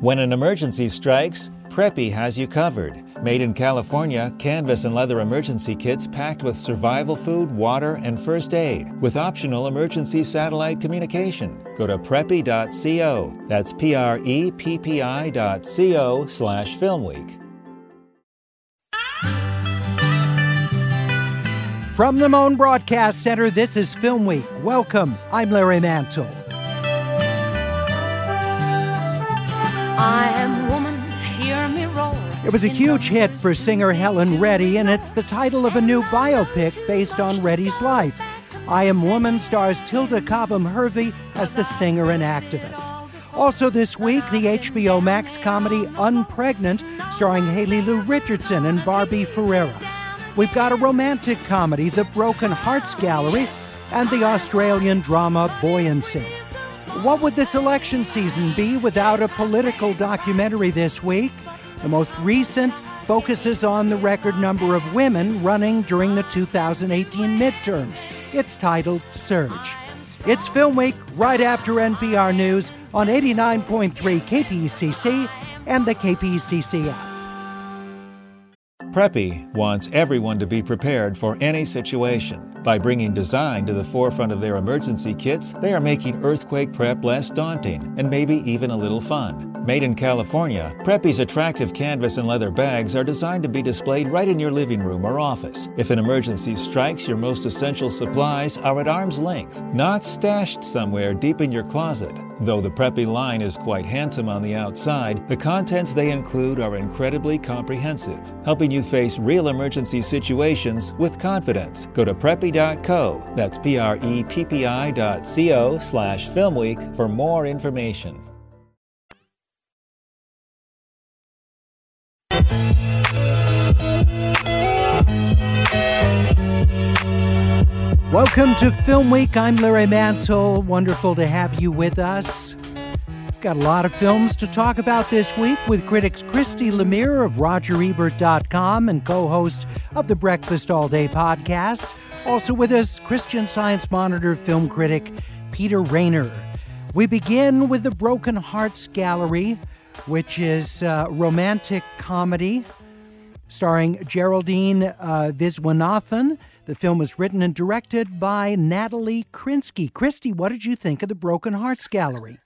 When an emergency strikes, Preppi has you covered. Made in California, canvas and leather emergency kits packed with survival food, water, and first aid, with optional emergency satellite communication. Go to preppi.co. That's P R E P P I dot co slash film week. From the Mohn Broadcast Center, this is Film Week. Welcome. I'm Larry Mantle. It was a huge hit for singer Helen Reddy, and it's the title of a new biopic based on Reddy's life. I Am Woman stars Tilda Cobham Hervey as the singer and activist. Also this week, the HBO Max comedy Unpregnant, starring Haley Lu Richardson and Barbie Ferreira. We've got a romantic comedy, The Broken Hearts Gallery, and the Australian drama Buoyancy. What would this election season be without a political documentary this week? The most recent focuses on the record number of women running during the 2018 midterms. It's titled Surge. It's Film Week right after NPR News on 89.3 KPCC and the KPCC app. Preppi wants everyone to be prepared for any situation. By bringing design to the forefront of their emergency kits, they are making earthquake prep less daunting and maybe even a little fun. Made in California, Preppi's attractive canvas and leather bags are designed to be displayed right in your living room or office. If an emergency strikes, your most essential supplies are at arm's length, not stashed somewhere deep in your closet. Though the Preppi line is quite handsome on the outside, the contents they include are incredibly comprehensive, helping you face real emergency situations with confidence. Go to preppi.co, that's P R E P P I dot C O slash film week for more information. Welcome to Film Week. I'm Larry Mantle. Wonderful to have you with us. Got a lot of films to talk about this week with critics Christy Lemire of RogerEbert.com and co host of the Breakfast All Day podcast. Also with us, Christian Science Monitor film critic Peter Rainer. We begin with the Broken Hearts Gallery, which is a romantic comedy starring Geraldine uh, Viswanathan. The film was written and directed by Natalie Krinsky. Christy, what did you think of the Broken Hearts Gallery?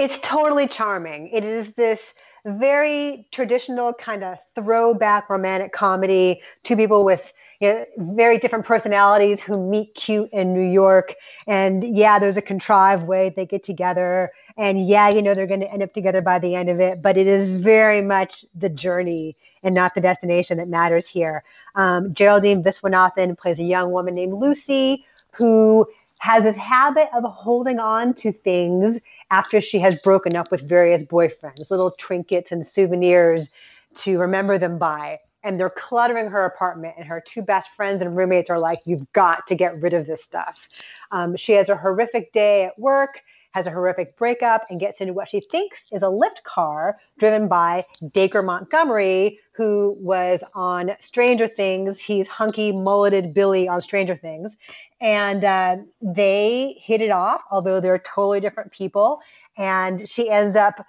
It's totally charming. It is this very traditional kind of throwback romantic comedy. Two people with you know, very different personalities who meet cute in New York. And yeah, there's a contrived way they get together. And yeah, you know, they're going to end up together by the end of it. But it is very much the journey and not the destination that matters here. Um, Geraldine Viswanathan plays a young woman named Lucy who has this habit of holding on to things after she has broken up with various boyfriends, little trinkets and souvenirs to remember them by. And they're cluttering her apartment, and her two best friends and roommates are like, You've got to get rid of this stuff. Um, she has a horrific day at work has a horrific breakup and gets into what she thinks is a Lyft car driven by Dacre Montgomery, who was on Stranger Things. He's hunky, mulleted Billy on Stranger Things. And uh, they hit it off, although they're totally different people. And she ends up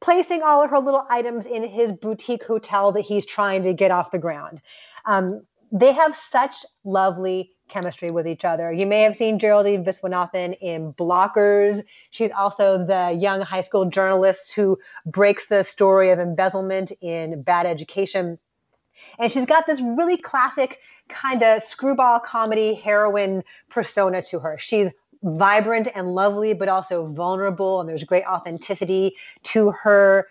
placing all of her little items in his boutique hotel that he's trying to get off the ground. Um, they have such lovely chemistry with each other. You may have seen Geraldine Viswanathan in Blockers. She's also the young high school journalist who breaks the story of embezzlement in Bad Education. And she's got this really classic kind of screwball comedy heroine persona to her. She's vibrant and lovely, but also vulnerable, and there's great authenticity to her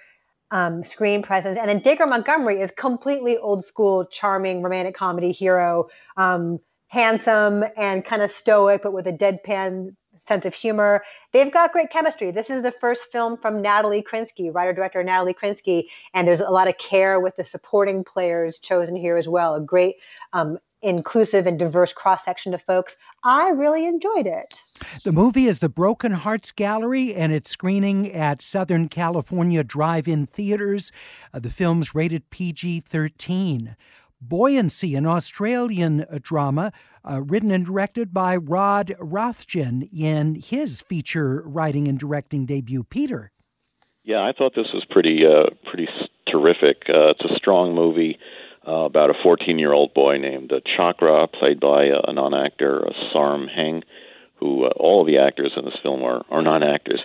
um, screen presence. And then Dacre Montgomery is completely old school, charming romantic comedy hero. Um, handsome and kind of stoic, but with a deadpan sense of humor. They've got great chemistry. This is the first film from Natalie Krinsky, writer director Natalie Krinsky, and there's a lot of care with the supporting players chosen here as well. A great um, inclusive and diverse cross section of folks. I really enjoyed it. The movie is the Broken Hearts Gallery, and it's screening at Southern California Drive In Theaters. Uh, the film's rated PG 13. Buoyancy, an Australian drama uh, written and directed by Rodd Rathjen in his feature writing and directing debut. Peter. Yeah, I thought this was pretty uh, pretty terrific. Uh, it's a strong movie uh, about a 14 year old boy named uh, Chakra, played by uh, a non actor, uh, Sarm Heng, who uh, all of the actors in this film are, are non actors.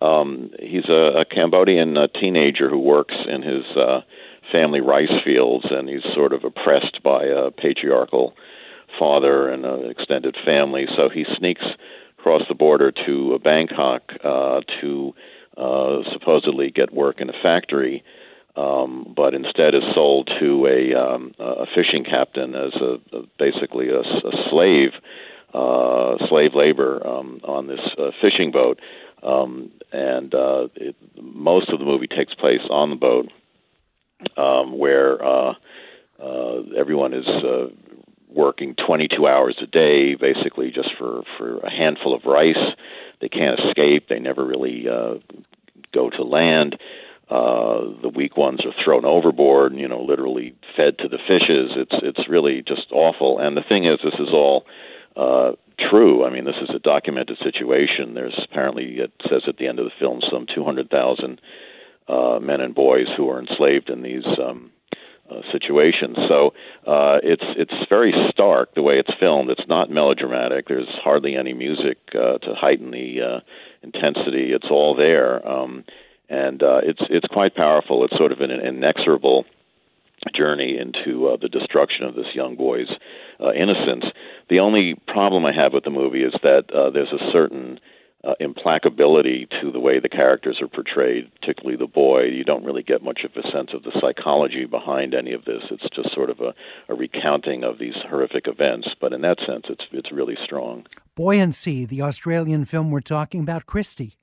Um, he's a, a Cambodian uh, teenager who works in his uh, family rice fields, and he's sort of oppressed by a patriarchal father and an extended family. So he sneaks across the border to Bangkok uh, to uh, supposedly get work in a factory um, but instead is sold to a, um, a fishing captain as a, a basically a, a slave, uh, slave labor um, on this uh, fishing boat. Um, and uh, it, most of the movie takes place on the boat, um, where uh, uh, everyone is uh, working 22 hours a day, basically just for for a handful of rice. They can't escape. They never really uh, go to land. Uh, the weak ones are thrown overboard, you know, literally fed to the fishes. It's it's really just awful. And the thing is, this is all uh, true. I mean, this is a documented situation. There's apparently it says at the end of the film some 200,000 uh, men and boys who are enslaved in these um, uh, situations. So uh, it's it's very stark the way it's filmed. It's not melodramatic. There's hardly any music uh, to heighten the uh, intensity. It's all there. Um, and uh, it's it's quite powerful. It's sort of an, inexorable journey into uh, the destruction of this young boy's uh, innocence. The only problem I have with the movie is that uh, there's a certain uh, implacability to the way the characters are portrayed, particularly the boy. You don't really get much of a sense of the psychology behind any of this. It's just sort of a, a recounting of these horrific events. But in that sense, it's it's really strong. Buoyancy, the Australian film we're talking about, Christy.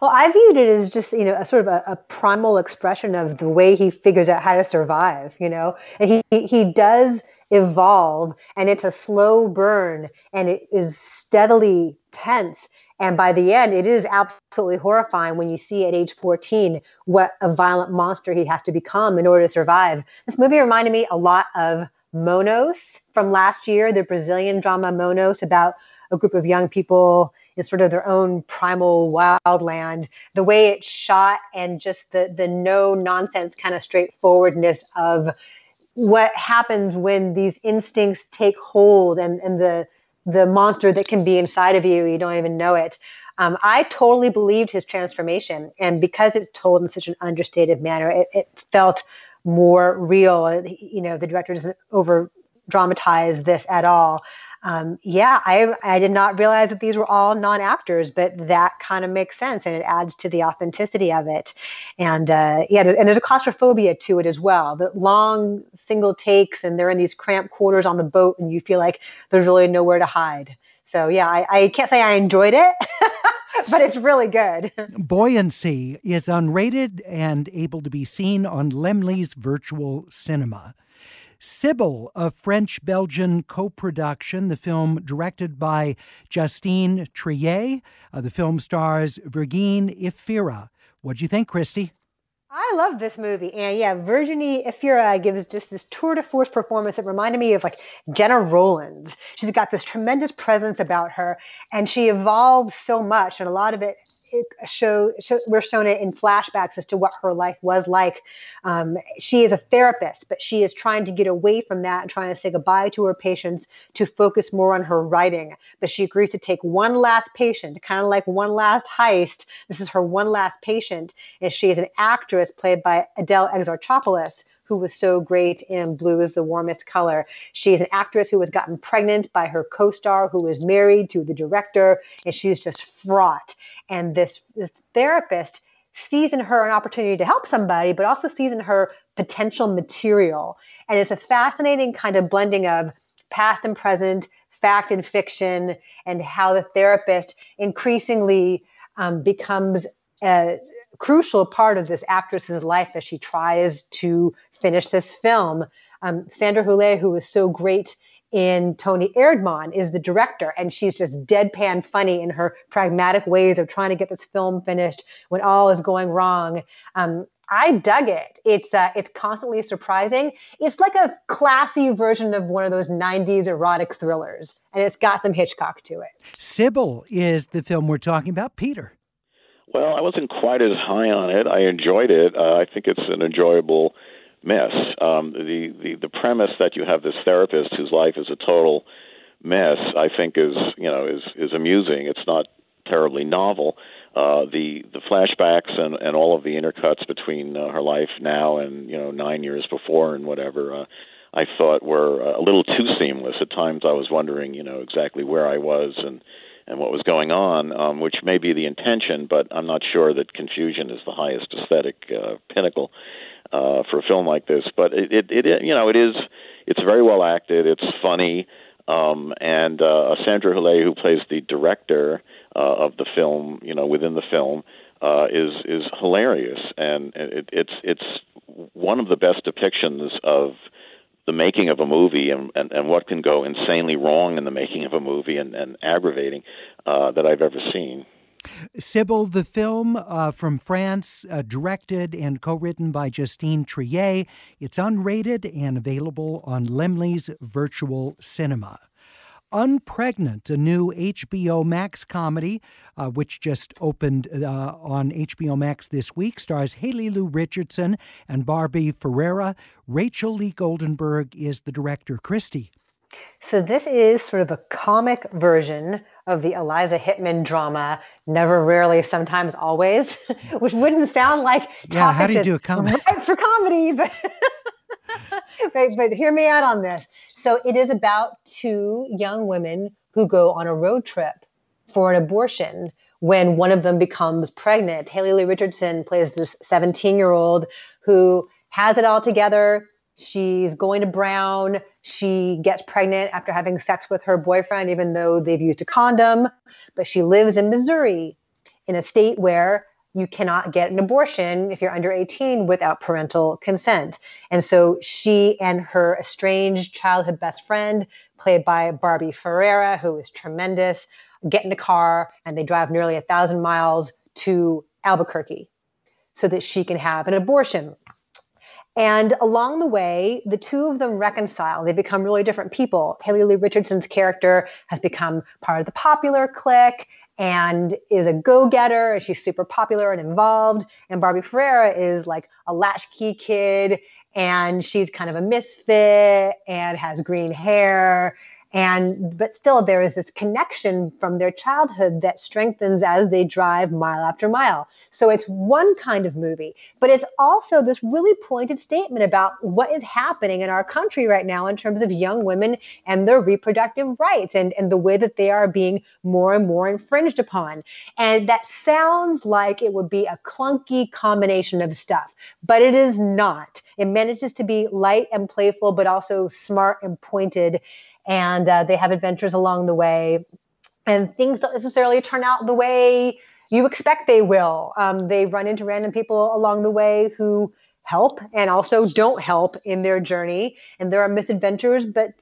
Well, I viewed it as just, you know, a sort of a, a, primal expression of the way he figures out how to survive, you know, and he, he does evolve and it's a slow burn and it is steadily tense. And by the end, it is absolutely horrifying when you see at age 14 what a violent monster he has to become in order to survive. This movie reminded me a lot of Monos from last year, the Brazilian drama Monos about a group of young people in sort of their own primal wildland. The way it's shot and just the the no nonsense kind of straightforwardness of what happens when these instincts take hold and, and the the monster that can be inside of you, you don't even know it. Um, I totally believed his transformation, and because it's told in such an understated manner, it, it felt more real. You know, the director doesn't over dramatize this at all um, yeah, I, I did not realize that these were all non actors, but that kind of makes sense and it adds to the authenticity of it. And uh, yeah, and there's a claustrophobia to it as well. The long single takes, and they're in these cramped quarters on the boat, and you feel like there's really nowhere to hide. So yeah, I, I can't say I enjoyed it. but it's really good. Buoyancy is unrated and able to be seen on Laemmle's virtual cinema. Sibyl, a French Belgian co production, the film directed by Justine Triet. Uh, the film stars Virginie Efira. What'd you think, Christy? I love this movie. And yeah, Virginie Efira gives just this tour de force performance that reminded me of like Gena Rowlands. She's got this tremendous presence about her and she evolves so much. And a lot of it show, show, we're shown it in flashbacks as to what her life was like. Um, she is a therapist, but she is trying to get away from that and trying to say goodbye to her patients to focus more on her writing. But she agrees to take one last patient, kind of like one last heist. This is her one last patient, and she is an actress played by Adele Exarchopoulos who was so great in Blue is the Warmest Color. She is an actress who was gotten pregnant by her co star, who is married to the director, and she's just fraught. And this, this therapist sees in her an opportunity to help somebody, but also sees in her potential material. And it's a fascinating kind of blending of past and present, fact and fiction, and how the therapist increasingly um, becomes a crucial part of this actress's life as she tries to finish this film. Um, Sandra Hüller, who was so great in Toni Erdmann is the director, and she's just deadpan funny in her pragmatic ways of trying to get this film finished when all is going wrong. Um, I dug it. It's uh, it's constantly surprising. It's like a classy version of one of those '90s erotic thrillers, and it's got some Hitchcock to it. Sibyl is the film we're talking about. Peter. Well, I wasn't quite as high on it. I enjoyed it. Uh, I think it's an enjoyable mess. Um, the, the the premise that you have this therapist whose life is a total mess, I think, is you know is is amusing. It's not terribly novel. Uh, the the flashbacks and and all of the intercuts between uh, her life now and you know nine years before and whatever. Uh, I thought were a little too seamless. At times, I was wondering, you know, exactly where I was and and what was going on, um, which may be the intention, but I'm not sure that confusion is the highest aesthetic uh, pinnacle uh, for a film like this. But it, it, it, you know, it is. It's very well acted. It's funny, um, and uh, Sandra Hüller, who plays the director uh, of the film, you know, within the film, uh, is is hilarious, and it, it's it's one of the best depictions of the making of a movie and, and, and what can go insanely wrong in the making of a movie and, and aggravating uh, that I've ever seen. Sibyl, the film uh, from France, uh, directed and co written by Justine Triet. It's unrated and available on Laemmle's Virtual Cinema. Unpregnant, a new HBO Max comedy, uh, which just opened uh, on HBO Max this week, stars Haley Lu Richardson and Barbie Ferreira. Rachel Lee Goldenberg is the director. Christy. So, this is sort of a comic version of the Eliza Hittman drama, Never, Rarely, Sometimes, Always, which wouldn't sound like yeah, how do you do a comedy? Right for comedy, but, but, but hear me out on this. So it is about two young women who go on a road trip for an abortion when one of them becomes pregnant. Haley Lee Richardson plays this 17 year old who has it all together. She's going to Brown. She gets pregnant after having sex with her boyfriend, even though they've used a condom. But she lives in Missouri, in a state where you cannot get an abortion if you're under 18 without parental consent. And so she and her estranged childhood best friend, played by Barbie Ferreira, who is tremendous, get in a car and they drive nearly a thousand miles to Albuquerque so that she can have an abortion. And along the way, the two of them reconcile. They become really different people. Haley Lee Richardson's character has become part of the popular clique and is a go-getter and she's super popular and involved and barbie ferreira is like a latchkey kid and she's kind of a misfit and has green hair and but still there is this connection from their childhood that strengthens as they drive mile after mile. So it's one kind of movie but it's also this really pointed statement about what is happening in our country right now in terms of young women and their reproductive rights and, and the way that they are being more and more infringed upon. And that sounds like it would be a clunky combination of stuff but it is not. It manages to be light and playful but also smart and pointed and uh, they have adventures along the way. And things don't necessarily turn out the way you expect they will. Um, they run into random people along the way who help and also don't help in their journey. And there are misadventures, but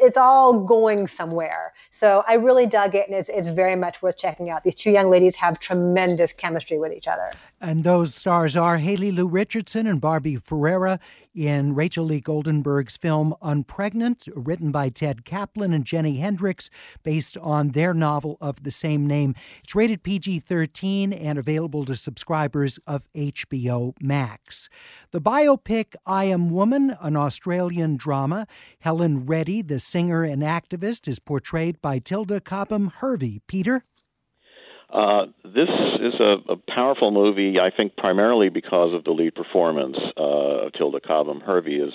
it's all going somewhere. So I really dug it, and it's, it's very much worth checking out. These two young ladies have tremendous chemistry with each other. And those stars are Haley Lu Richardson and Barbie Ferreira in Rachel Lee Goldenberg's film Unpregnant, written by Ted Caplan and Jenni Hendriks, based on their novel of the same name. It's rated PG 13 and available to subscribers of HBO Max. The biopic I Am Woman, an Australian drama, Helen Reddy, the singer and activist, is portrayed by Tilda Cobham Hervey. Peter? Uh, this is a, a, powerful movie, I think, primarily because of the lead performance. Uh, Tilda Cobham Hervey is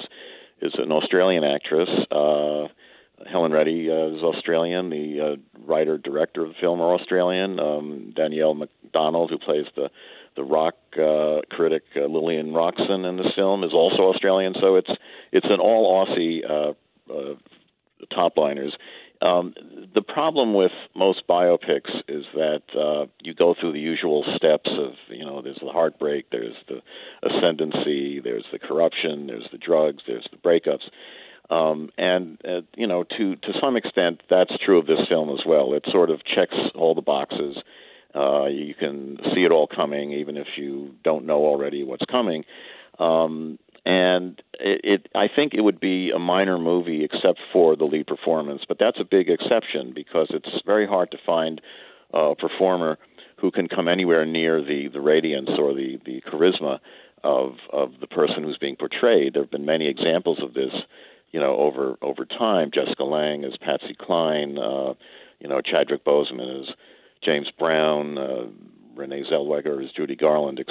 is an Australian actress. Uh, Helen Reddy uh, is Australian. The uh, writer director of the film are Australian. Um, Danielle Macdonald, who plays the the rock uh, critic uh, Lillian Roxon in this film, is also Australian. So it's it's an all Aussie uh, uh, top liners. Um, the problem with most biopics is that uh, you go through the usual steps of, you know, there's the heartbreak, there's the ascendancy, there's the corruption, there's the drugs, there's the breakups. Um, and uh, you know, to to some extent, that's true of this film as well. It sort of checks all the boxes. Uh, you can see it all coming, even if you don't know already what's coming. Um, and it, it I think it would be a minor movie except for the lead performance, but that's a big exception because it's very hard to find a performer who can come anywhere near the the radiance or the the charisma of of the person who's being portrayed. There have been many examples of this, you know, over over time. Jessica Lange as Patsy Cline, uh, you know, Chadwick Boseman as James Brown, uh, Renee Zellweger as Judy Garland,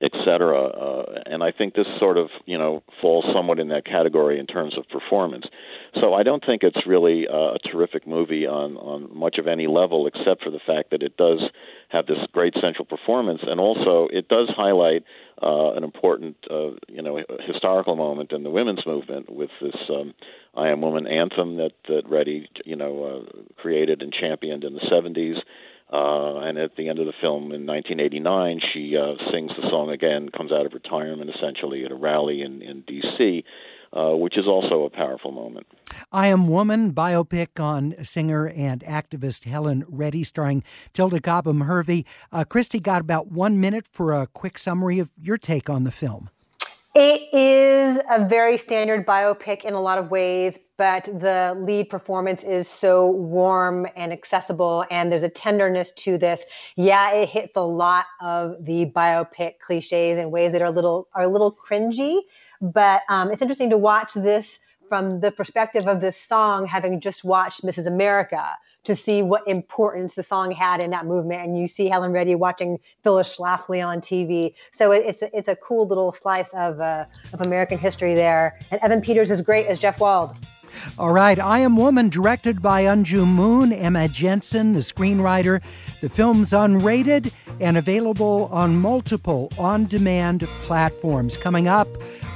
etc. Uh, and I think this sort of you know falls somewhat in that category in terms of performance. So I don't think it's really uh, a terrific movie on on much of any level, except for the fact that it does have this great central performance, and also it does highlight uh, an important uh, you know historical moment in the women's movement with this um, "I Am Woman" anthem that that Reddy you know uh, created and championed in the 70s. Uh, and at the end of the film in 1989, she uh, sings the song again, comes out of retirement essentially at a rally in, in D.C., uh, which is also a powerful moment. I Am Woman biopic on singer and activist Helen Reddy, starring Tilda Cobham Hervey. Uh, Christy got about one minute for a quick summary of your take on the film. It is a very standard biopic in a lot of ways, but the lead performance is so warm and accessible, and there's a tenderness to this. Yeah, it hits a lot of the biopic cliches in ways that are a little are a little cringy, but um, it's interesting to watch this from the perspective of this song, having just watched Mrs. America, to see what importance the song had in that movement. And you see Helen Reddy watching Phyllis Schlafly on TV. So it, it's, a, it's a cool little slice of, uh, of American history there. And Evan Peters is great as Jeff Wald. All right, I Am Woman, directed by Unjoo Moon, Emma Jensen, the screenwriter. The film's unrated and available on multiple on demand platforms. Coming up,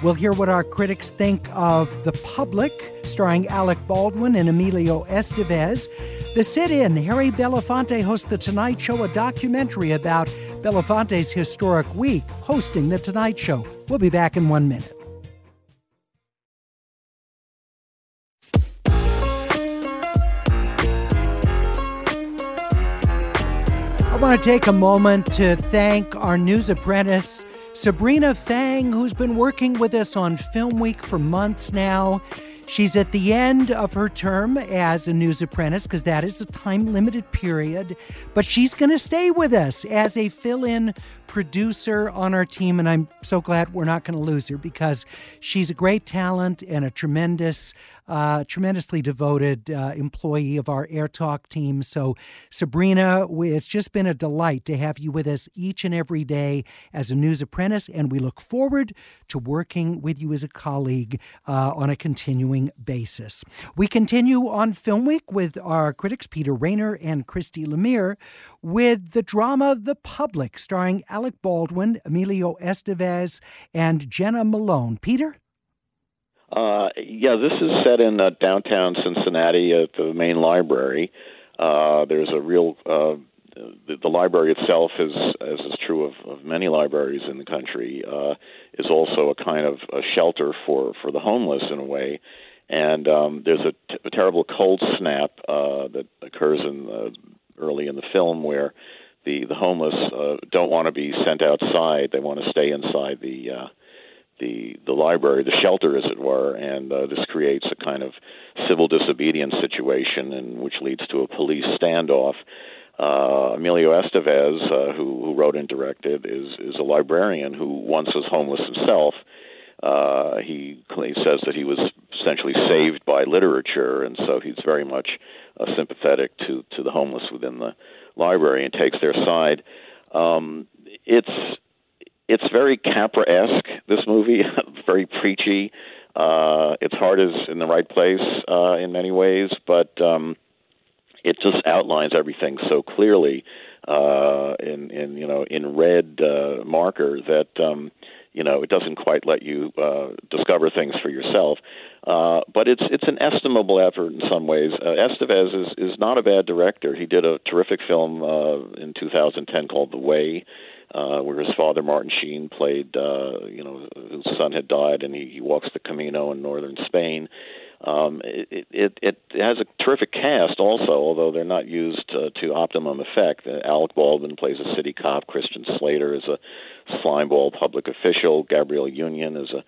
we'll hear what our critics think of The Public, starring Alec Baldwin and Emilio Estevez. The Sit In, Harry Belafonte hosts The Tonight Show, a documentary about Belafonte's historic week hosting The Tonight Show. We'll be back in one minute. I want to take a moment to thank our news apprentice, Sabrina Fang, who's been working with us on Film Week for months now. She's at the end of her term as a news apprentice because that is a time limited period, but she's going to stay with us as a fill in producer on our team, and I'm so glad we're not going to lose her because she's a great talent and a tremendous, uh, tremendously devoted uh, employee of our Air Talk team. So, Sabrina, it's just been a delight to have you with us each and every day as a news apprentice, and we look forward to working with you as a colleague uh, on a continuing basis. We continue on Film Week with our critics Peter Rainer and Christy Lemire with the drama The Public, starring Alec Baldwin, Emilio Estevez, and Jena Malone. Peter? Uh, yeah, this is set in uh, downtown Cincinnati at the main library. Uh, there's a real uh, the, the, library itself is, as is true of, of many libraries in the country, uh, is also a kind of a shelter for, for the homeless in a way. And um, there's a, t- a terrible cold snap uh, that occurs in the, early in the film where the the homeless uh, don't want to be sent outside; they want to stay inside the uh, the the library, the shelter, as it were, and uh, this creates a kind of civil disobedience situation, and which leads to a police standoff. Uh, Emilio Estevez, uh, who, who wrote and directed, is is a librarian who once was homeless himself. Uh, he, he says that he was essentially saved by literature, and so he's very much uh, sympathetic to to the homeless within the library and takes their side. Um, it's it's very Capra-esque. This movie, very preachy. Uh, its heart is in the right place uh, in many ways, but um, it just outlines everything so clearly uh, in, in you know in red uh, marker that um, you know it doesn't quite let you uh, discover things for yourself. Uh, but it's it's an estimable effort in some ways. Uh, Estevez is is not a bad director. He did a terrific film uh, in 2010 called The Way. Uh, where his father Martin Sheen played, uh, you know, his son had died, and he, he walks the Camino in northern Spain. Um, it, it it has a terrific cast also, although they're not used uh, to optimum effect. Uh, Alec Baldwin plays a city cop. Christian Slater is a slimeball public official. Gabrielle Union is a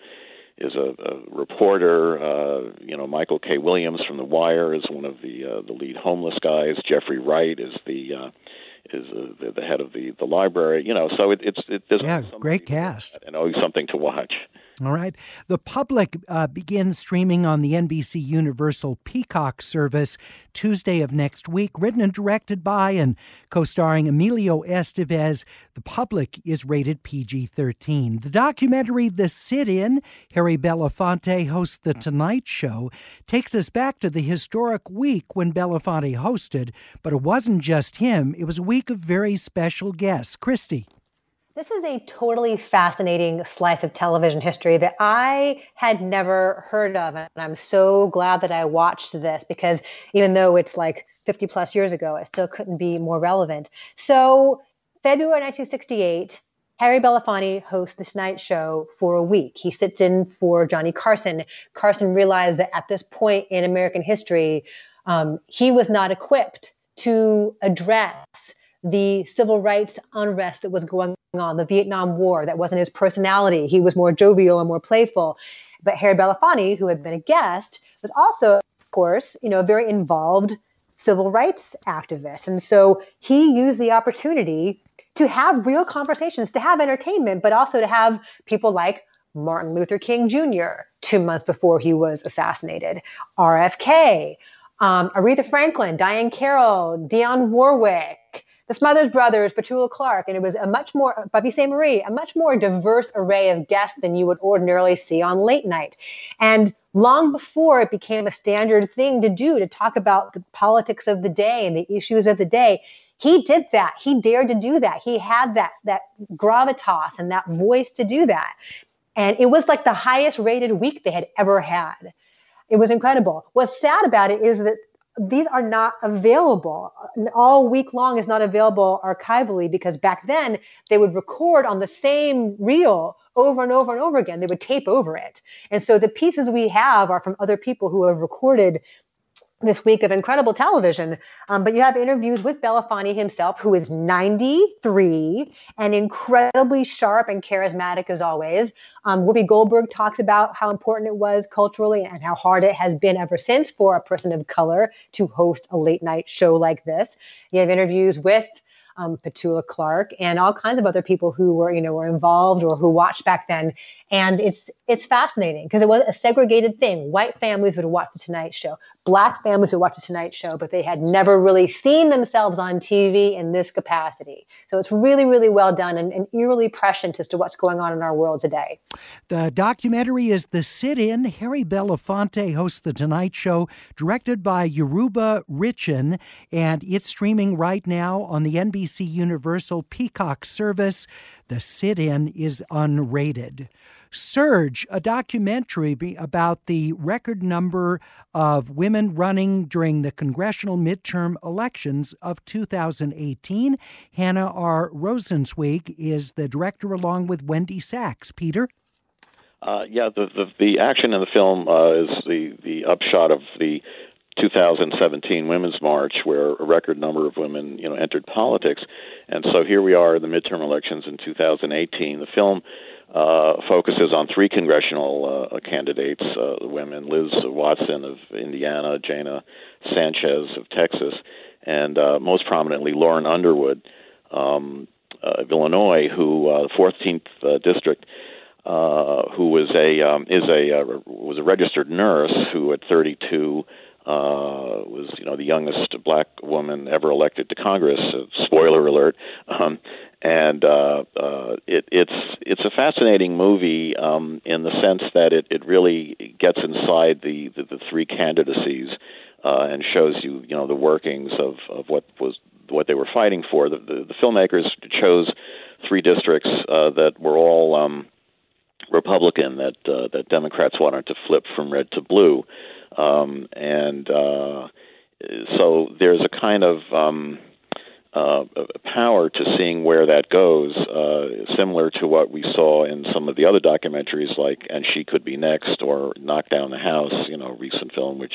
is a, a reporter. Uh, you know, Michael K. Williams from The Wire is one of the uh, the lead homeless guys. Jeffrey Wright is the uh, is uh, the head of the the library. You know, so it, it's it, there's yeah, great cast and always something to watch. All right. The public uh, begins streaming on the NBC Universal Peacock service Tuesday of next week. Written and directed by and co starring Emilio Estevez, the public is rated PG 13. The documentary The Sit In, Harry Belafonte hosts The Tonight Show, takes us back to the historic week when Belafonte hosted, but it wasn't just him, it was a week of very special guests. Christy. This is a totally fascinating slice of television history that I had never heard of. And I'm so glad that I watched this because even though it's like 50 plus years ago, it still couldn't be more relevant. So, February 1968, Harry Belafonte hosts this night show for a week. He sits in for Johnny Carson. Carson realized that at this point in American history, um, he was not equipped to address the civil rights unrest that was going on, the Vietnam War. That wasn't his personality. He was more jovial and more playful. But Harry Belafonte, who had been a guest, was also, of course, you know, a very involved civil rights activist. And so he used the opportunity to have real conversations, to have entertainment, but also to have people like Martin Luther King Jr. two months before he was assassinated, RFK, um, Aretha Franklin, Diahann Carroll, Dionne Warwick, the Smothers Brothers, Petula Clark, and it was a much more, Buffy Sainte-Marie, a much more diverse array of guests than you would ordinarily see on late night. And long before it became a standard thing to do to talk about the politics of the day and the issues of the day, he did that. He dared to do that. He had that, that gravitas and that voice to do that. And it was like the highest rated week they had ever had. It was incredible. What's sad about it is that these are not available. All week long is not available archivally because back then they would record on the same reel over and over and over again. They would tape over it. And so the pieces we have are from other people who have recorded this week of incredible television. Um, but you have interviews with Belafonte himself, who is 93 and incredibly sharp and charismatic as always. Um, Whoopi Goldberg talks about how important it was culturally and how hard it has been ever since for a person of color to host a late night show like this. You have interviews with um, Petula Clark, and all kinds of other people who were, you know, were involved or who watched back then. And it's it's fascinating because it was a segregated thing. White families would watch the Tonight Show, black families would watch the Tonight Show, but they had never really seen themselves on TV in this capacity. So it's really, really well done and, and eerily prescient as to what's going on in our world today. The documentary is The Sit In. Harry Belafonte hosts the Tonight Show, directed by Yoruba Richen, and it's streaming right now on the NBC Universal Peacock service. The Sit In is unrated. Surge, a documentary about the record number of women running during the congressional midterm elections of 2018. Hannah R. Rosenzweig is the director, along with Wendy Sachs. Peter? Uh, yeah, the, the, the action in the film uh, is the the upshot of the 2017 Women's March, where a record number of women, you know, entered politics, and so here we are in the midterm elections in 2018. The film uh, focuses on three congressional uh, candidates, uh, women: Liz Watson of Indiana, Jana Sanchez of Texas, and uh, most prominently Lauren Underwood um, uh, of Illinois, who uh, 14th uh, district. Uh, who was a um, is a was a registered nurse who at 32 uh, was you know the youngest black woman ever elected to Congress. Spoiler alert. Um, and uh, uh, it, it's it's a fascinating movie um, in the sense that it, it really gets inside the the, the three candidacies uh, and shows you you know the workings of, of what was what they were fighting for. The, the, the filmmakers chose three districts uh, that were all um, Republican that uh, that Democrats wanted to flip from red to blue um, and uh, so there's a kind of um, uh, power to seeing where that goes, uh, similar to what we saw in some of the other documentaries, like "And She Could Be Next" or "Knock Down the House," you know, recent film which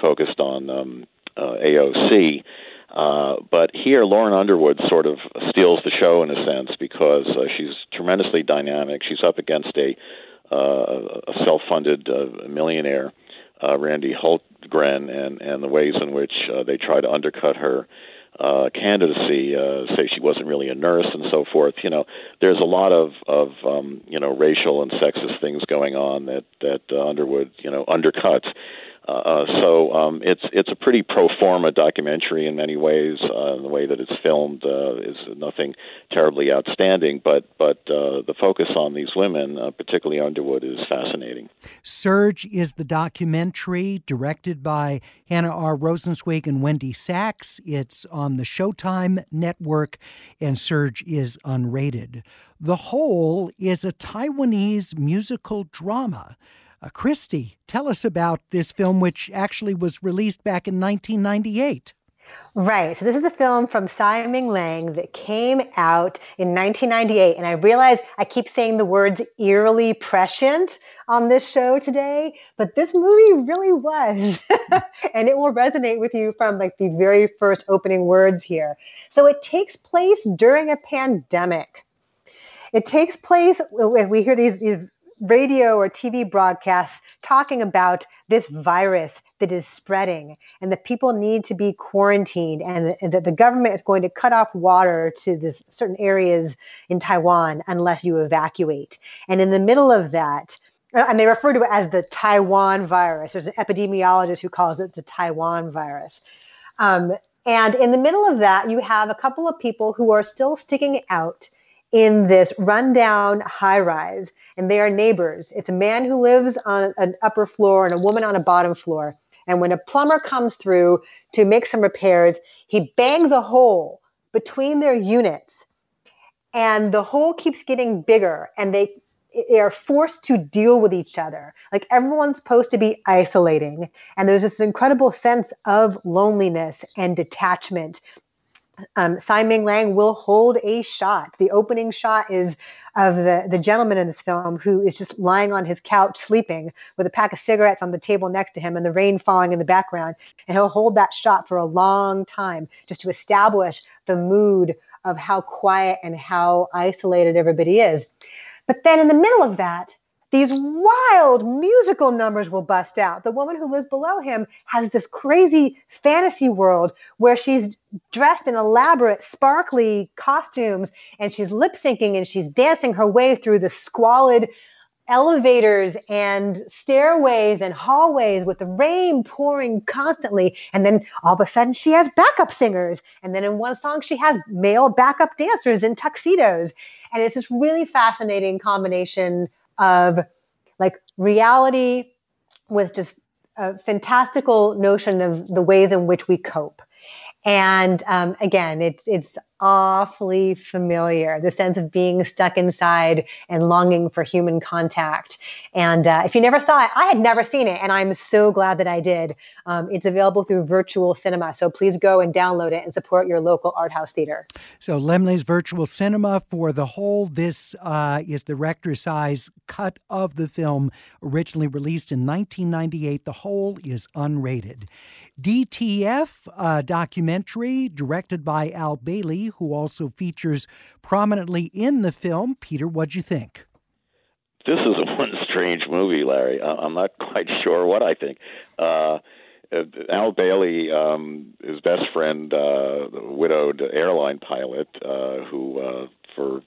focused on um, uh, AOC. Uh, but here, Lauren Underwood sort of steals the show in a sense because uh, she's tremendously dynamic. She's up against a, uh, a self-funded uh, millionaire uh, Randy Hultgren and and the ways in which uh, they try to undercut her uh, candidacy, uh, say she wasn't really a nurse and so forth. You know, there's a lot of of um, you know racial and sexist things going on that that uh, Underwood you know undercuts. Uh, so um, it's it's a pretty pro forma documentary in many ways. Uh, the way that it's filmed uh, is nothing terribly outstanding, but but uh, the focus on these women, uh, particularly Underwood, is fascinating. Surge is the documentary directed by Hannah R. Rosenzweig and Wendy Sachs. It's on the Showtime network, and Surge is unrated. The Hole is a Taiwanese musical drama. Uh, Christy, tell us about this film, which actually was released back in 1998. Right. So this is a film from Tsai Ming Liang that came out in 1998. And I realize I keep saying the words eerily prescient on this show today, but this movie really was. and it will resonate with you from like the very first opening words here. So it takes place during a pandemic. It takes place, we hear these, these radio or TV broadcasts talking about this virus that is spreading and that people need to be quarantined and, that the government is going to cut off water to this certain areas in Taiwan unless you evacuate. And in the middle of that, uh, and they refer to it as the Taiwan virus. There's an epidemiologist who calls it the Taiwan virus. Um, and in the middle of that, you have a couple of people who are still sticking out in this rundown high rise, and they are neighbors. It's a man who lives on an upper floor and a woman on a bottom floor. And when a plumber comes through to make some repairs, he bangs a hole between their units, and the hole keeps getting bigger, and they they are forced to deal with each other. Like everyone's supposed to be isolating, and there's this incredible sense of loneliness and detachment um, Tsai Ming Liang will hold a shot. The opening shot is of the, the gentleman in this film who is just lying on his couch sleeping with a pack of cigarettes on the table next to him and the rain falling in the background. And he'll hold that shot for a long time just to establish the mood of how quiet and how isolated everybody is. But then in the middle of that, these wild musical numbers will bust out. The woman who lives below him has this crazy fantasy world where she's dressed in elaborate, sparkly costumes and she's lip syncing and she's dancing her way through the squalid elevators and stairways and hallways with the rain pouring constantly. And then all of a sudden she has backup singers. And then in one song, she has male backup dancers in tuxedos. And it's this really fascinating combination of like reality with just a fantastical notion of the ways in which we cope. And um, again, it's it's awfully familiar the sense of being stuck inside and longing for human contact. And uh, if you never saw it, I had never seen it, and I'm so glad that I did. Um, it's available through virtual cinema, so please go and download it and support your local art house theater. So Laemmle's virtual cinema for the Hole. This uh, is the rector size cut of the film, originally released in 1998. The Hole is unrated. DTF, a documentary directed by Al Bailey, who also features prominently in the film. Peter, what'd you think? This is one strange movie, Larry. I'm not quite sure what I think. Uh, Al Bailey, um, his best friend, uh, widowed airline pilot, uh, who, uh, for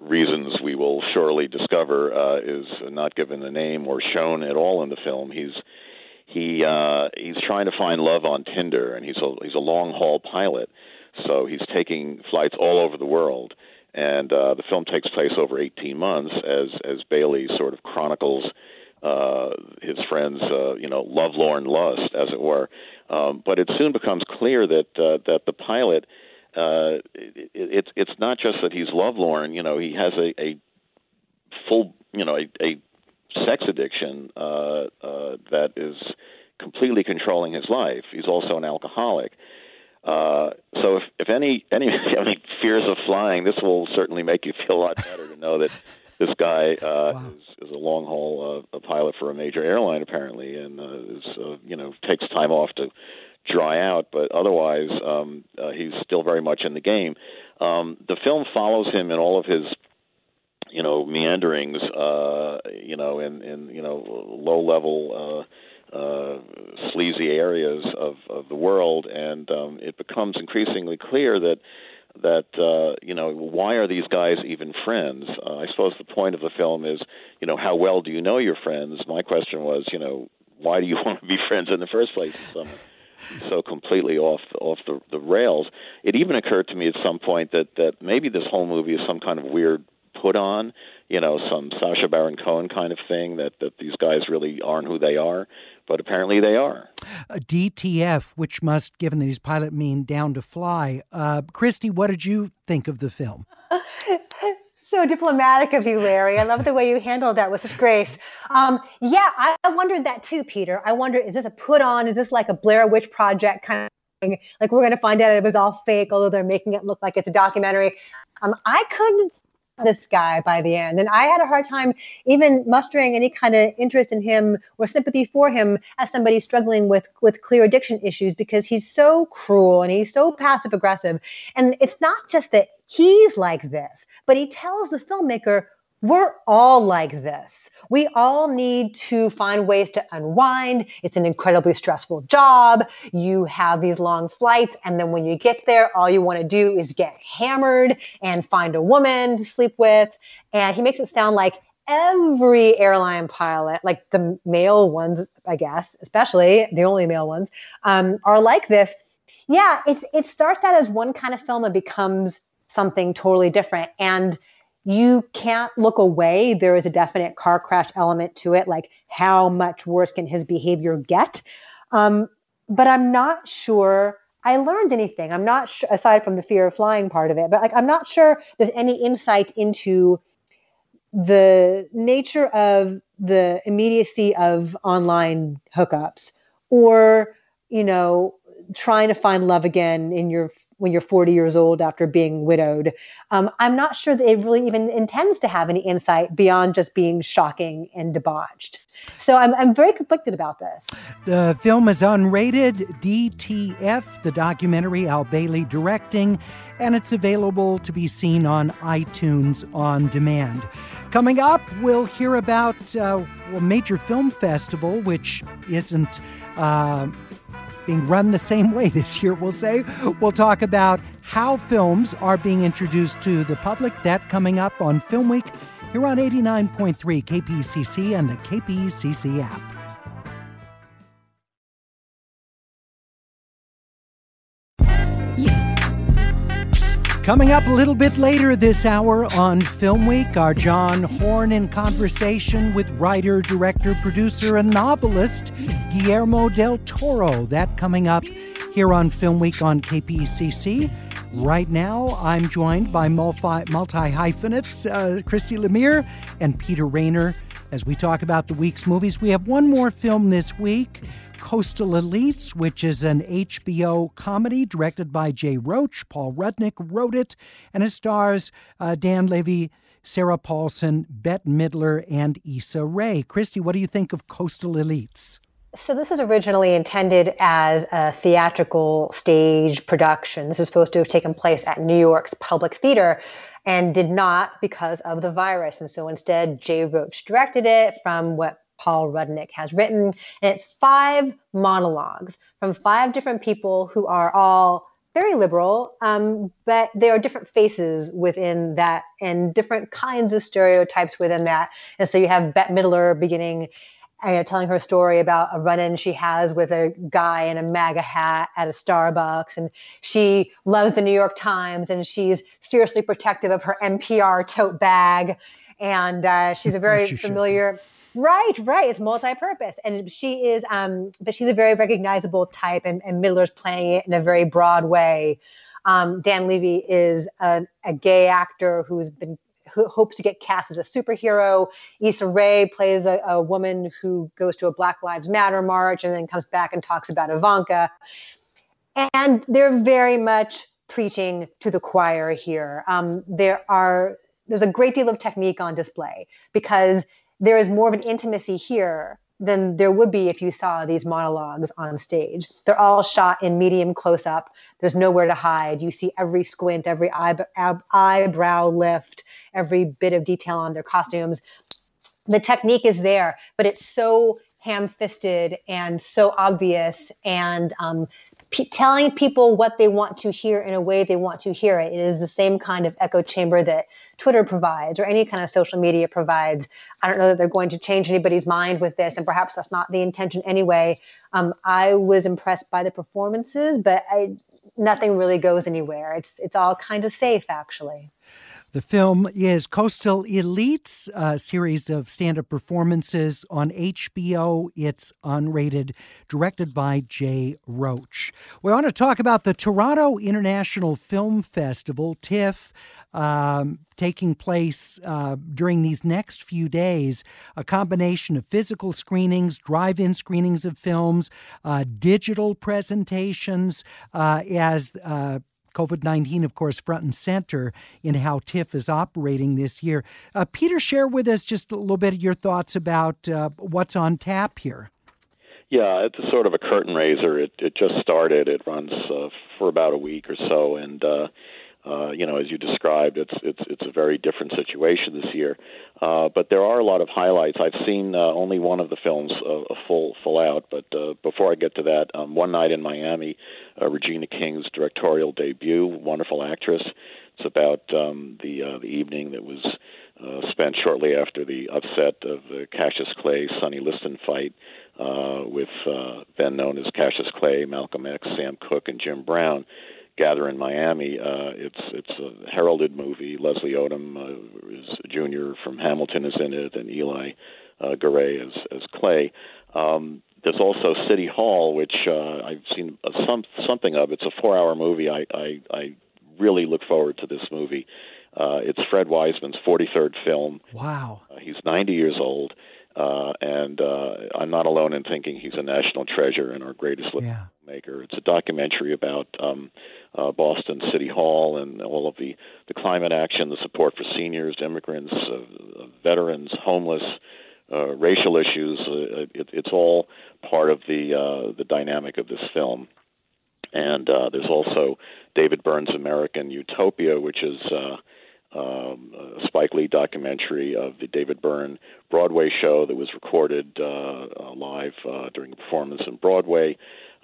reasons we will surely discover, uh, is not given a name or shown at all in the film. He's he uh, he's trying to find love on Tinder, and he's a he's a long haul pilot, so he's taking flights all over the world. And uh, the film takes place over 18 months as as Bailey sort of chronicles uh, his friend's uh, you know lovelorn lust, as it were. Um, but it soon becomes clear that uh, that the pilot uh, it, it's it's not just that he's lovelorn. You know, he has a, a full you know a, a sex addiction uh, uh, that is completely controlling his life. He's also an alcoholic. Uh, so if, if any any any fears of flying, this will certainly make you feel a lot better to know that this guy uh, wow. is, is a long haul uh, a pilot for a major airline apparently, and uh, is uh, you know takes time off to dry out, but otherwise um, uh, he's still very much in the game. Um, the film follows him in all of his you know meanderings uh you know in in you know low level uh uh sleazy areas of, of the world, and um, it becomes increasingly clear that that uh, you know why are these guys even friends? Uh, I suppose the point of the film is you know how well do you know your friends? My question was you know why do you want to be friends in the first place? So, so completely off off the, the rails. It even occurred to me at some point that that maybe this whole movie is some kind of weird put on, you know, some Sacha Baron Cohen kind of thing that that these guys really aren't who they are but apparently they are. Uh, DTF, which must, given that he's pilot, mean down to fly. Uh, Christy, what did you think of the film? so diplomatic of you, Larry. I love the way you handled that with such grace. Um, yeah, I, I wondered that too, Peter. I wonder, is this a put on? Is this like a Blair Witch Project kind of thing? Like we're going to find out it was all fake, although they're making it look like it's a documentary. Um, I couldn't this guy by the end. And I had a hard time even mustering any kind of interest in him or sympathy for him as somebody struggling with with clear addiction issues because he's so cruel and he's so passive aggressive. And it's not just that he's like this, but he tells the filmmaker we're all like this. We all need to find ways to unwind. It's an incredibly stressful job. You have these long flights, and then when you get there, all you want to do is get hammered and find a woman to sleep with. And he makes it sound like every airline pilot, like the male ones, I guess, especially the only male ones, um, are like this. Yeah, it's it starts out as one kind of film and becomes something totally different. And you can't look away. There is a definite car crash element to it, like how much worse can his behavior get? Um, but I'm not sure I learned anything. I'm not sure, aside from the fear of flying part of it, but like I'm not sure there's any insight into the nature of the immediacy of online hookups or you know trying to find love again in your when you're 40 years old after being widowed. Um, I'm not sure that it really even intends to have any insight beyond just being shocking and debauched. So I'm, I'm very conflicted about this. The film is unrated, DTF, the documentary Al Bailey directing, and it's available to be seen on iTunes on demand. Coming up, we'll hear about uh, a major film festival, which isn't. Uh, being run the same way this year, we'll say. We'll talk about how films are being introduced to the public. That coming up on Film Week here on 89.3 KPCC and the KPCC app. Coming up a little bit later this hour on Film Week, our John Horn in conversation with writer, director, producer, and novelist Guillermo del Toro. That coming up here on Film Week on KPCC. Right now, I'm joined by multi hyphenates uh, Christy Lemire and Peter Rainer as we talk about the week's movies. We have one more film this week. Coastal Elites, which is an HBO comedy directed by Jay Roach. Paul Rudnick wrote it, and it stars uh, Dan Levy, Sarah Paulson, Bette Midler, and Issa Rae. Christy, what do you think of Coastal Elites? So this was originally intended as a theatrical stage production. This is supposed to have taken place at New York's Public Theater and did not because of the virus. And so instead, Jay Roach directed it from what Paul Rudnick has written. And it's five monologues from five different people who are all very liberal, um, but there are different faces within that and different kinds of stereotypes within that. And so you have Bette Midler beginning uh, telling her story about a run-in she has with a guy in a MAGA hat at a Starbucks, and she loves the New York Times, and she's fiercely protective of her NPR tote bag, and uh, she's a very familiar. Right, right. It's multi-purpose, and she is, um, but she's a very recognizable type, and, and Midler's playing it in a very broad way. Um, Dan Levy is a, a gay actor who's been who hopes to get cast as a superhero. Issa Rae plays a, a, woman who goes to a Black Lives Matter march and then comes back and talks about Ivanka. And they're very much preaching to the choir here. Um, there are there's a great deal of technique on display because there is more of an intimacy here than there would be if you saw these monologues on stage. They're all shot in medium close up. There's nowhere to hide. You see every squint, every eyebrow lift, every bit of detail on their costumes. The technique is there, but it's so ham-fisted and so obvious and um, p- telling people what they want to hear in a way they want to hear it. It is the same kind of echo chamber that Twitter provides or any kind of social media provides. I don't know that they're going to change anybody's mind with this, and perhaps that's not the intention anyway. Um, I was impressed by the performances, but I, nothing really goes anywhere. It's it's all kind of safe, actually. The film is Coastal Elites, a series of stand up performances on HBO. It's unrated, directed by Jay Roach. We want to talk about the Toronto International Film Festival, TIFF. Um, taking place uh, during these next few days. A combination of physical screenings, drive in screenings of films, uh, digital presentations, uh, as uh, COVID 19, of course, front and center in how TIFF is operating this year. Uh, Peter, share with us just a little bit of your thoughts about uh, what's on tap here. Yeah, it's sort of a curtain raiser. It, it just started. It runs uh, for about a week or so, and uh, you know, as you described, it's it's it's a very different situation this year. Uh, but there are a lot of highlights. I've seen uh, only one of the films uh, a full full out. But uh, before I get to that, um, one night in Miami, uh, Regina King's directorial debut. Wonderful actress. It's about um, the uh, the evening that was uh, spent shortly after the upset of the Cassius Clay Sonny Liston fight uh, with uh, then known as Cassius Clay, Malcolm X, Sam Cooke, and Jim Brown gather in Miami. Uh, it's it's a heralded movie. Leslie Odom uh, is a junior from Hamilton is in it, and Eli uh, Goree as as Clay. Um, there's also City Hall, which uh, I've seen some something of. It's a four-hour movie. I I, I really look forward to this movie. Uh, it's Fred Wiseman's 43rd film. Wow. Uh, he's 90 years old, uh, and uh, I'm not alone in thinking he's a national treasure and our greatest yeah. maker. It's a documentary about um, uh, Boston City Hall and all of the, the climate action, the support for seniors, immigrants, uh, veterans, homeless, uh, racial issues. Uh, it, it's all part of the uh, the dynamic of this film. And uh, there's also David Byrne's American Utopia, which is uh, um, a Spike Lee documentary of the David Byrne Broadway show that was recorded uh, uh, live uh, during a performance in Broadway.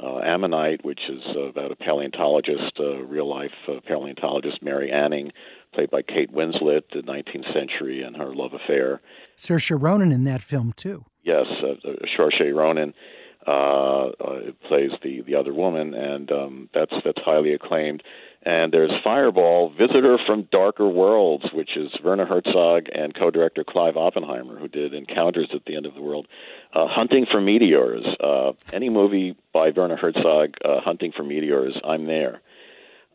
Uh, Ammonite, which is about a paleontologist, uh, real life uh, paleontologist, Mary Anning, played by Kate Winslet, the 19th century and her love affair. Saoirse Ronan in that film, too. Yes, uh, Saoirse Ronan uh, uh, plays the, the other woman, and um, that's, that's highly acclaimed. And there's Fireball, Visitor from Darker Worlds, which is Werner Herzog and co-director Clive Oppenheimer, who did Encounters at the End of the World. Uh, Hunting for Meteors. Uh, any movie by Werner Herzog, uh, Hunting for Meteors, I'm there.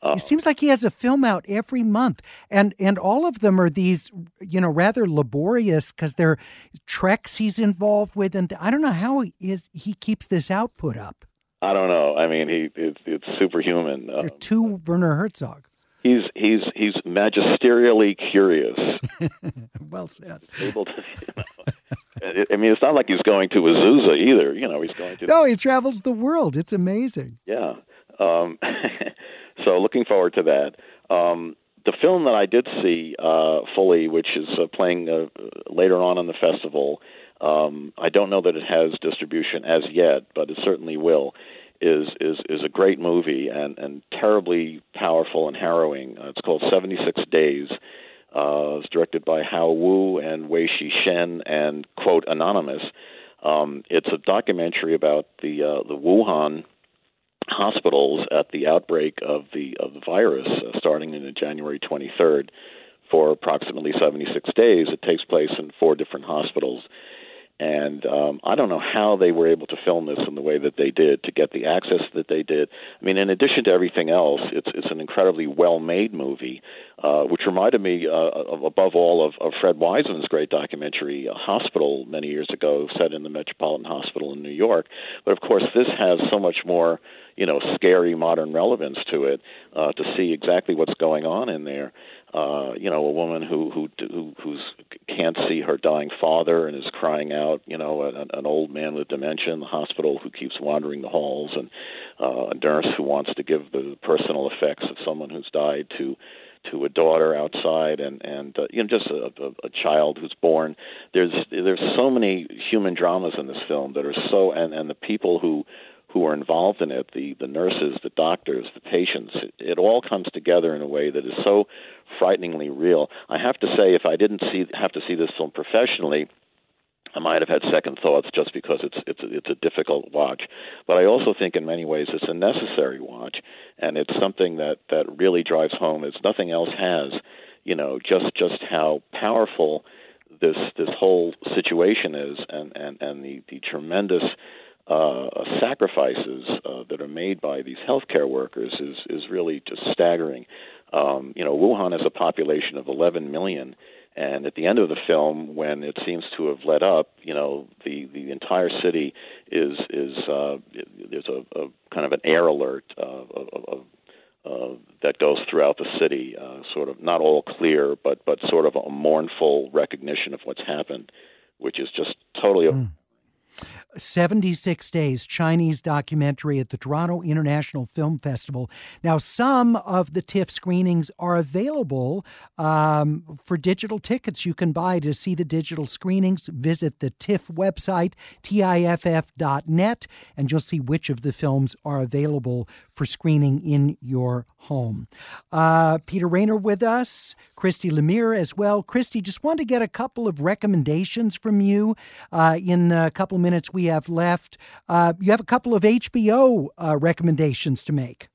Uh, it seems like he has a film out every month, and and all of them are these, you know, rather laborious because they're treks he's involved with, and I don't know how he is he keeps this output up. I don't know. I mean, he it's, it's superhuman. Uh, two Werner Herzog. He's he's he's magisterially curious. well said. Able to. You know, I mean, it's not like he's going to Azusa either. You know, he's going to. No, he travels the world. It's amazing. Yeah. Um, so looking forward to that. Um, the film that I did see uh, fully, which is uh, playing uh, later on in the festival, um, I don't know that it has distribution as yet, but it certainly will. Is is is a great movie and and terribly powerful and harrowing. Uh, it's called Seventy Six Days. Uh, it's directed by Hao Wu and Wei Shi Shen and quote anonymous. Um, it's a documentary about the uh, the Wuhan hospitals at the outbreak of the of the virus, uh, starting in January 23rd, for approximately 76 days. It takes place in four different hospitals and um, I don't know how they were able to film this in the way that they did to get the access that they did. I mean, in addition to everything else, it's it's an incredibly well-made movie, uh, which reminded me, uh, of, above all, of, of Fred Wiseman's great documentary, Hospital, many years ago, set in the Metropolitan Hospital in New York. But of course, this has so much more, you know, scary modern relevance to it uh, to see exactly what's going on in there uh, you know, a woman who who who who's can't see her dying father and is crying out, you know, an, an old man with dementia in the hospital who keeps wandering the halls, and uh, a nurse who wants to give the personal effects of someone who's died to to a daughter outside, and and uh, you know just a, a, a child who's born. There's there's so many human dramas in this film that are so and and the people who who are involved in it the the nurses the doctors the patients it, it all comes together in a way that is so frighteningly real. I have to say if i didn't see have to see this film professionally I might have had second thoughts just because it's it's it's a difficult watch, but I also think in many ways it's a necessary watch, and it's something that that really drives home as nothing else has, you know, just just how powerful this this whole situation is, and and and the the tremendous uh, sacrifices uh, that are made by these healthcare workers is is really just staggering. Um, you know, Wuhan has a population of 11 million and at the end of the film, when it seems to have let up, you know, the the entire city is is uh, there's a, a kind of an air alert uh, of, of, uh, that goes throughout the city, uh, sort of not all clear, but but sort of a mournful recognition of what's happened, which is just totally. Mm. 76 Days Chinese documentary at the Toronto International Film Festival. Now, some of the TIFF screenings are available um, for digital tickets you can buy to see the digital screenings. Visit the TIFF website, tiff.net, and you'll see which of the films are available for screening in your home. Uh, Peter Rainer with us, Christy Lemire as well. Christy, just want to get a couple of recommendations from you uh, in a couple minutes we have left. Uh, you have a couple of HBO uh, recommendations to make.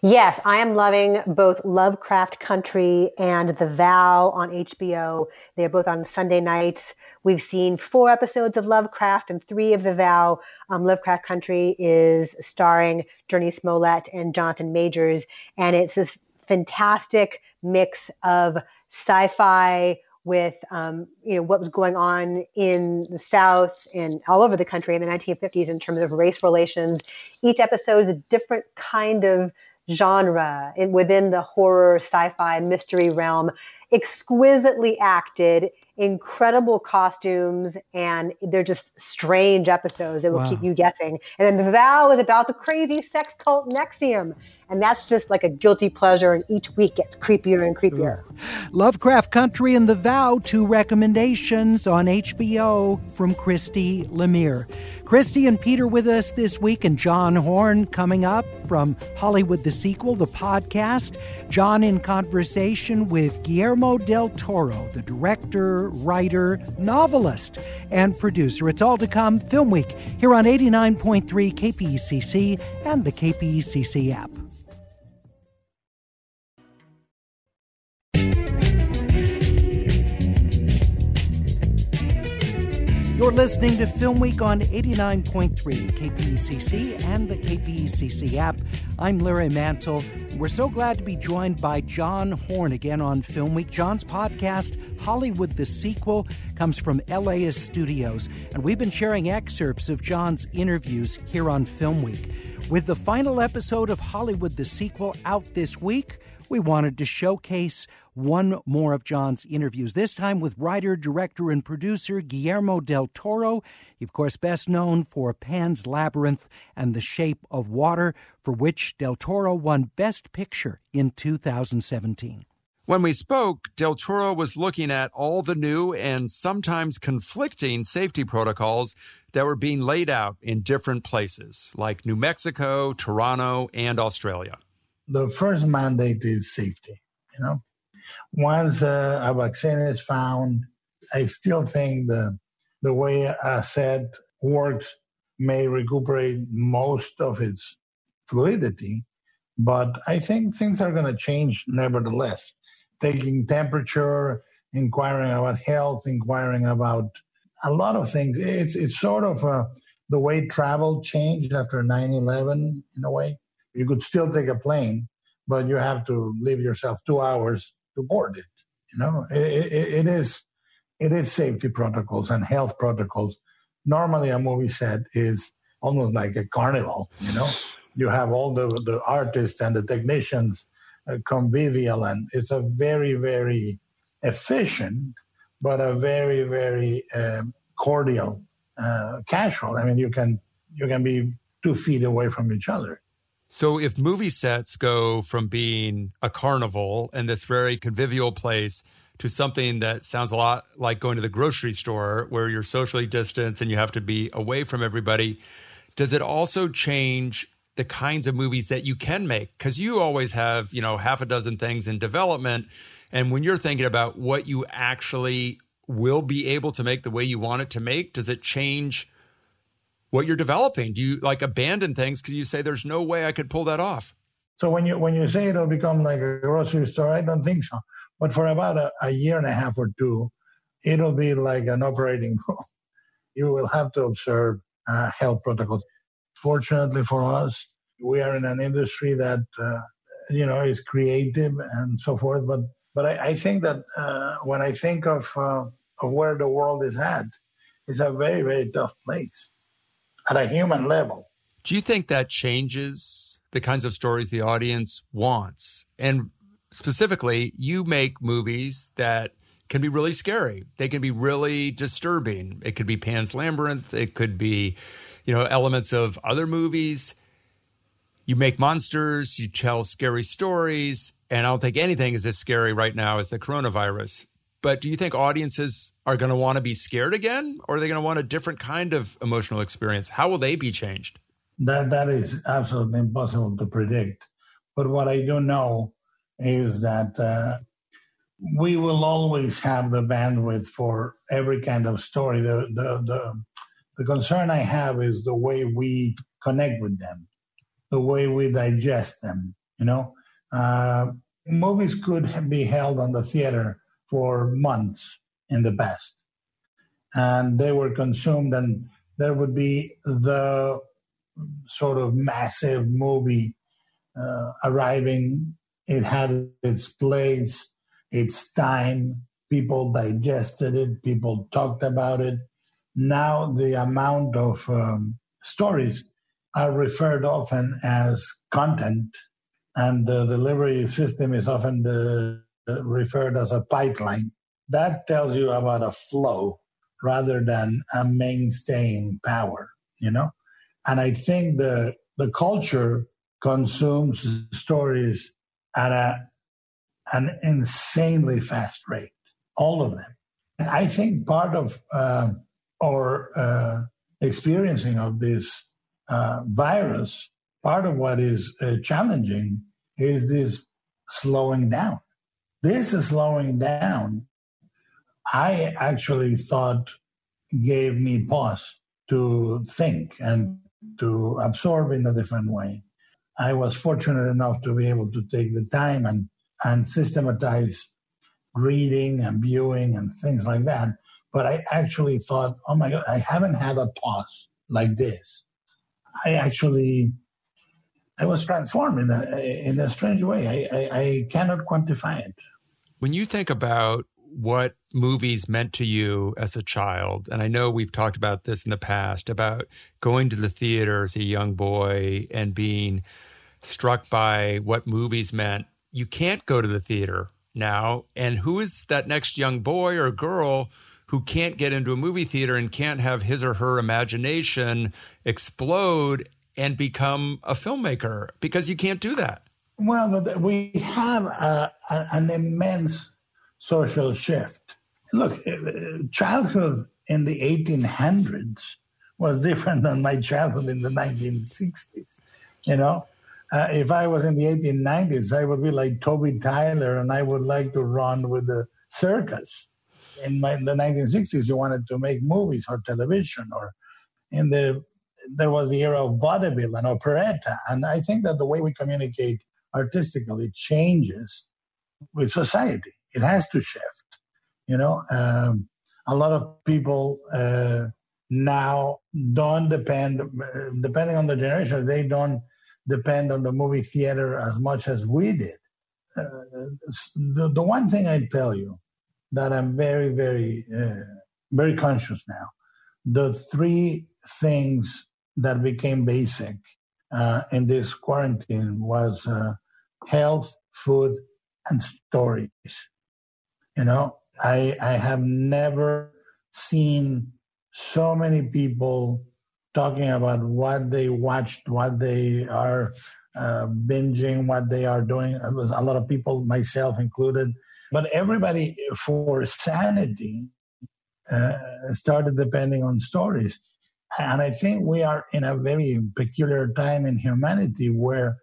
Yes, I am loving both Lovecraft Country and The Vow on HBO. They're both on Sunday nights. We've seen four episodes of Lovecraft and three of The Vow. Um, Lovecraft Country is starring Jurnee Smollett and Jonathan Majors, and it's this fantastic mix of sci-fi with um, you know what was going on in the South and all over the country in the 1950s in terms of race relations. Each episode is a different kind of genre in, within the horror, sci-fi, mystery realm, exquisitely acted incredible costumes and they're just strange episodes that will wow. keep you guessing. And then the vow is about the crazy sex cult NXIVM. And that's just like a guilty pleasure, and each week gets creepier and creepier. Lovecraft Country and The Vow, two recommendations on HBO from Christy Lemire. Christy and Peter with us this week, and John Horn coming up from Hollywood the Sequel, the podcast. John in conversation with Guillermo del Toro, the director, writer, novelist, and producer. It's all to come Film Week here on 89.3 KPCC and the KPCC app. You're listening to Film Week on 89.3 KPCC and the KPCC app. I'm Larry Mantle. We're so glad to be joined by John Horn again on Film Week. John's podcast, Hollywood the Sequel, comes from LAist Studios, and we've been sharing excerpts of John's interviews here on Film Week. With the final episode of Hollywood the Sequel out this week, we wanted to showcase one more of John's interviews, this time with writer, director, and producer Guillermo del Toro. of course, best known for Pan's Labyrinth and The Shape of Water, for which del Toro won Best Picture in 2017. When we spoke, Del Toro was looking at all the new and sometimes conflicting safety protocols that were being laid out in different places, like New Mexico, Toronto, and Australia the first mandate is safety. You know, once a vaccine is found, I still think the the way ASET works may recuperate most of its fluidity, but I think things are going to change nevertheless. Taking temperature, inquiring about health, inquiring about a lot of things. It's it's sort of uh, the way travel changed after 9/11 in a way you could still take a plane, but you have to leave yourself two hours to board it. You know, it, it, it is it is safety protocols and health protocols. Normally, a movie set is almost like a carnival. You know, you have all the the artists and the technicians uh, convivial, and it's a very very efficient, but a very very um, cordial, uh, casual. I mean, you can you can be two feet away from each other So if movie sets go from being a carnival and this very convivial place to something that sounds a lot like going to the grocery store where you're socially distanced and you have to be away from everybody, does it also change the kinds of movies that you can make? Because you always have, you know, half a dozen things in development. And when you're thinking about what you actually will be able to make the way you want it to make, does it change what you're developing? Do you like abandon things because you say there's no way I could pull that off? So when you when you say it'll become like a grocery store, I don't think so. But for about a, a year and a half or two, it'll be like an operating room. you will have to observe uh, health protocols. Fortunately for us, we are in an industry that uh, you know is creative and so forth. But but I, I think that uh, when I think of uh, of where the world is at, it's a very very tough place at a human level. Do you think that changes the kinds of stories the audience wants? And specifically, you make movies that can be really scary. They can be really disturbing. It could be Pan's Labyrinth. It could be, you know, elements of other movies. You make monsters, you tell scary stories, and I don't think anything is as scary right now as the coronavirus. But do you think audiences are going to want to be scared again, or are they going to want a different kind of emotional experience? How will they be changed? That that is absolutely impossible to predict. But what I do know is that uh, we will always have the bandwidth for every kind of story. The, the the the concern I have is the way we connect with them, the way we digest them. You know, uh, movies could be held on the theater for months in the past. And they were consumed, and there would be the sort of massive movie uh, arriving. It had its place, its time. People digested it, people talked about it. Now, the amount of um, stories are referred often as content, and the delivery system is often the referred as a pipeline. That tells you about a flow rather than a mainstaying power, you know? And I think the the culture consumes stories at a an insanely fast rate, all of them. And I think part of uh, our uh, experiencing of this uh, virus, part of what is uh, challenging is this slowing down. This is slowing down. I actually thought gave me pause to think and to absorb in a different way. I was fortunate enough to be able to take the time and, and systematize reading and viewing and things like that. But I actually thought, oh my God, I haven't had a pause like this. I actually, I was transformed in a, in a strange way. I, I, I cannot quantify it. When you think about what movies meant to you as a child, and I know we've talked about this in the past about going to the theater as a young boy and being struck by what movies meant. You can't go to the theater now. And who is that next young boy or girl who can't get into a movie theater and can't have his or her imagination explode and become a filmmaker? Because you can't do that. Well, we have a, a, an immense social shift. Look, uh, childhood in the 1800s was different than my childhood in the 1960s. You know, uh, if I was in the 1890s, I would be like Toby Tyler and I would like to run with the circus. In, my, in the 1960s, you wanted to make movies or television, or in the there was the era of vaudeville and operetta. And I think that the way we communicate artistically changes with society. It has to shift. You know, um, a lot of people uh, now don't depend, depending on the generation, they don't depend on the movie theater as much as we did. Uh, the, the one thing I tell you that I'm very, very, uh, very conscious now, the three things that became basic uh, in this quarantine was uh, health, food, and stories. You know, I I have never seen so many people talking about what they watched, what they are uh, binging what they are doing. A lot of people, myself included, but everybody for sanity uh, started depending on stories. And I think we are in a very peculiar time in humanity where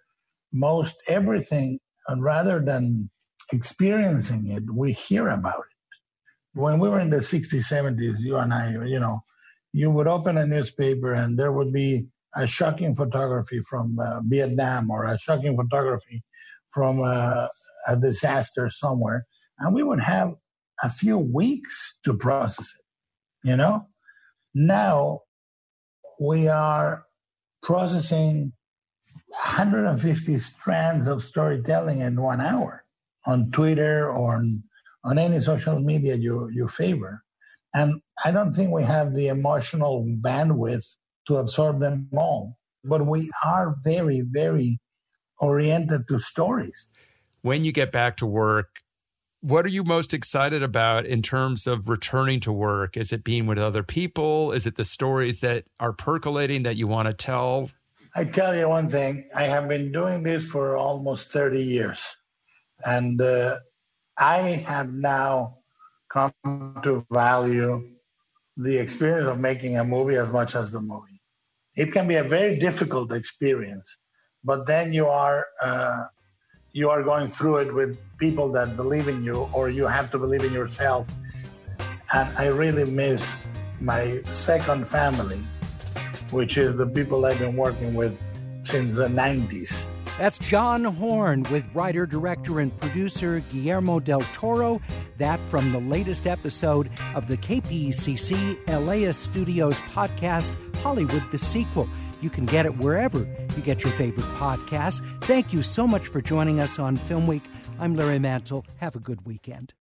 most everything, and rather than experiencing it, we hear about it. When we were in the 60s, 70s, you and I, you know, you would open a newspaper and there would be a shocking photography from uh, Vietnam or a shocking photography from uh, a disaster somewhere. And we would have a few weeks to process it, you know? Now we are processing 150 strands of storytelling in one hour on Twitter or on, on any social media you, you favor. And I don't think we have the emotional bandwidth to absorb them all. But we are very, very oriented to stories. When you get back to work, what are you most excited about in terms of returning to work? Is it being with other people? Is it the stories that are percolating that you want to tell? I tell you one thing I have been doing this for almost 30 years. And uh, I have now come to value the experience of making a movie as much as the movie. It can be a very difficult experience, but then you are uh, you are going through it with people that believe in you, or you have to believe in yourself. And I really miss my second family, which is the people I've been working with since the 90s. That's John Horn with writer, director, and producer Guillermo del Toro. That from the latest episode of the KPCC LAist Studios podcast, Hollywood the Sequel. You can get it wherever you get your favorite podcasts. Thank you so much for joining us on Film Week. I'm Larry Mantle. Have a good weekend.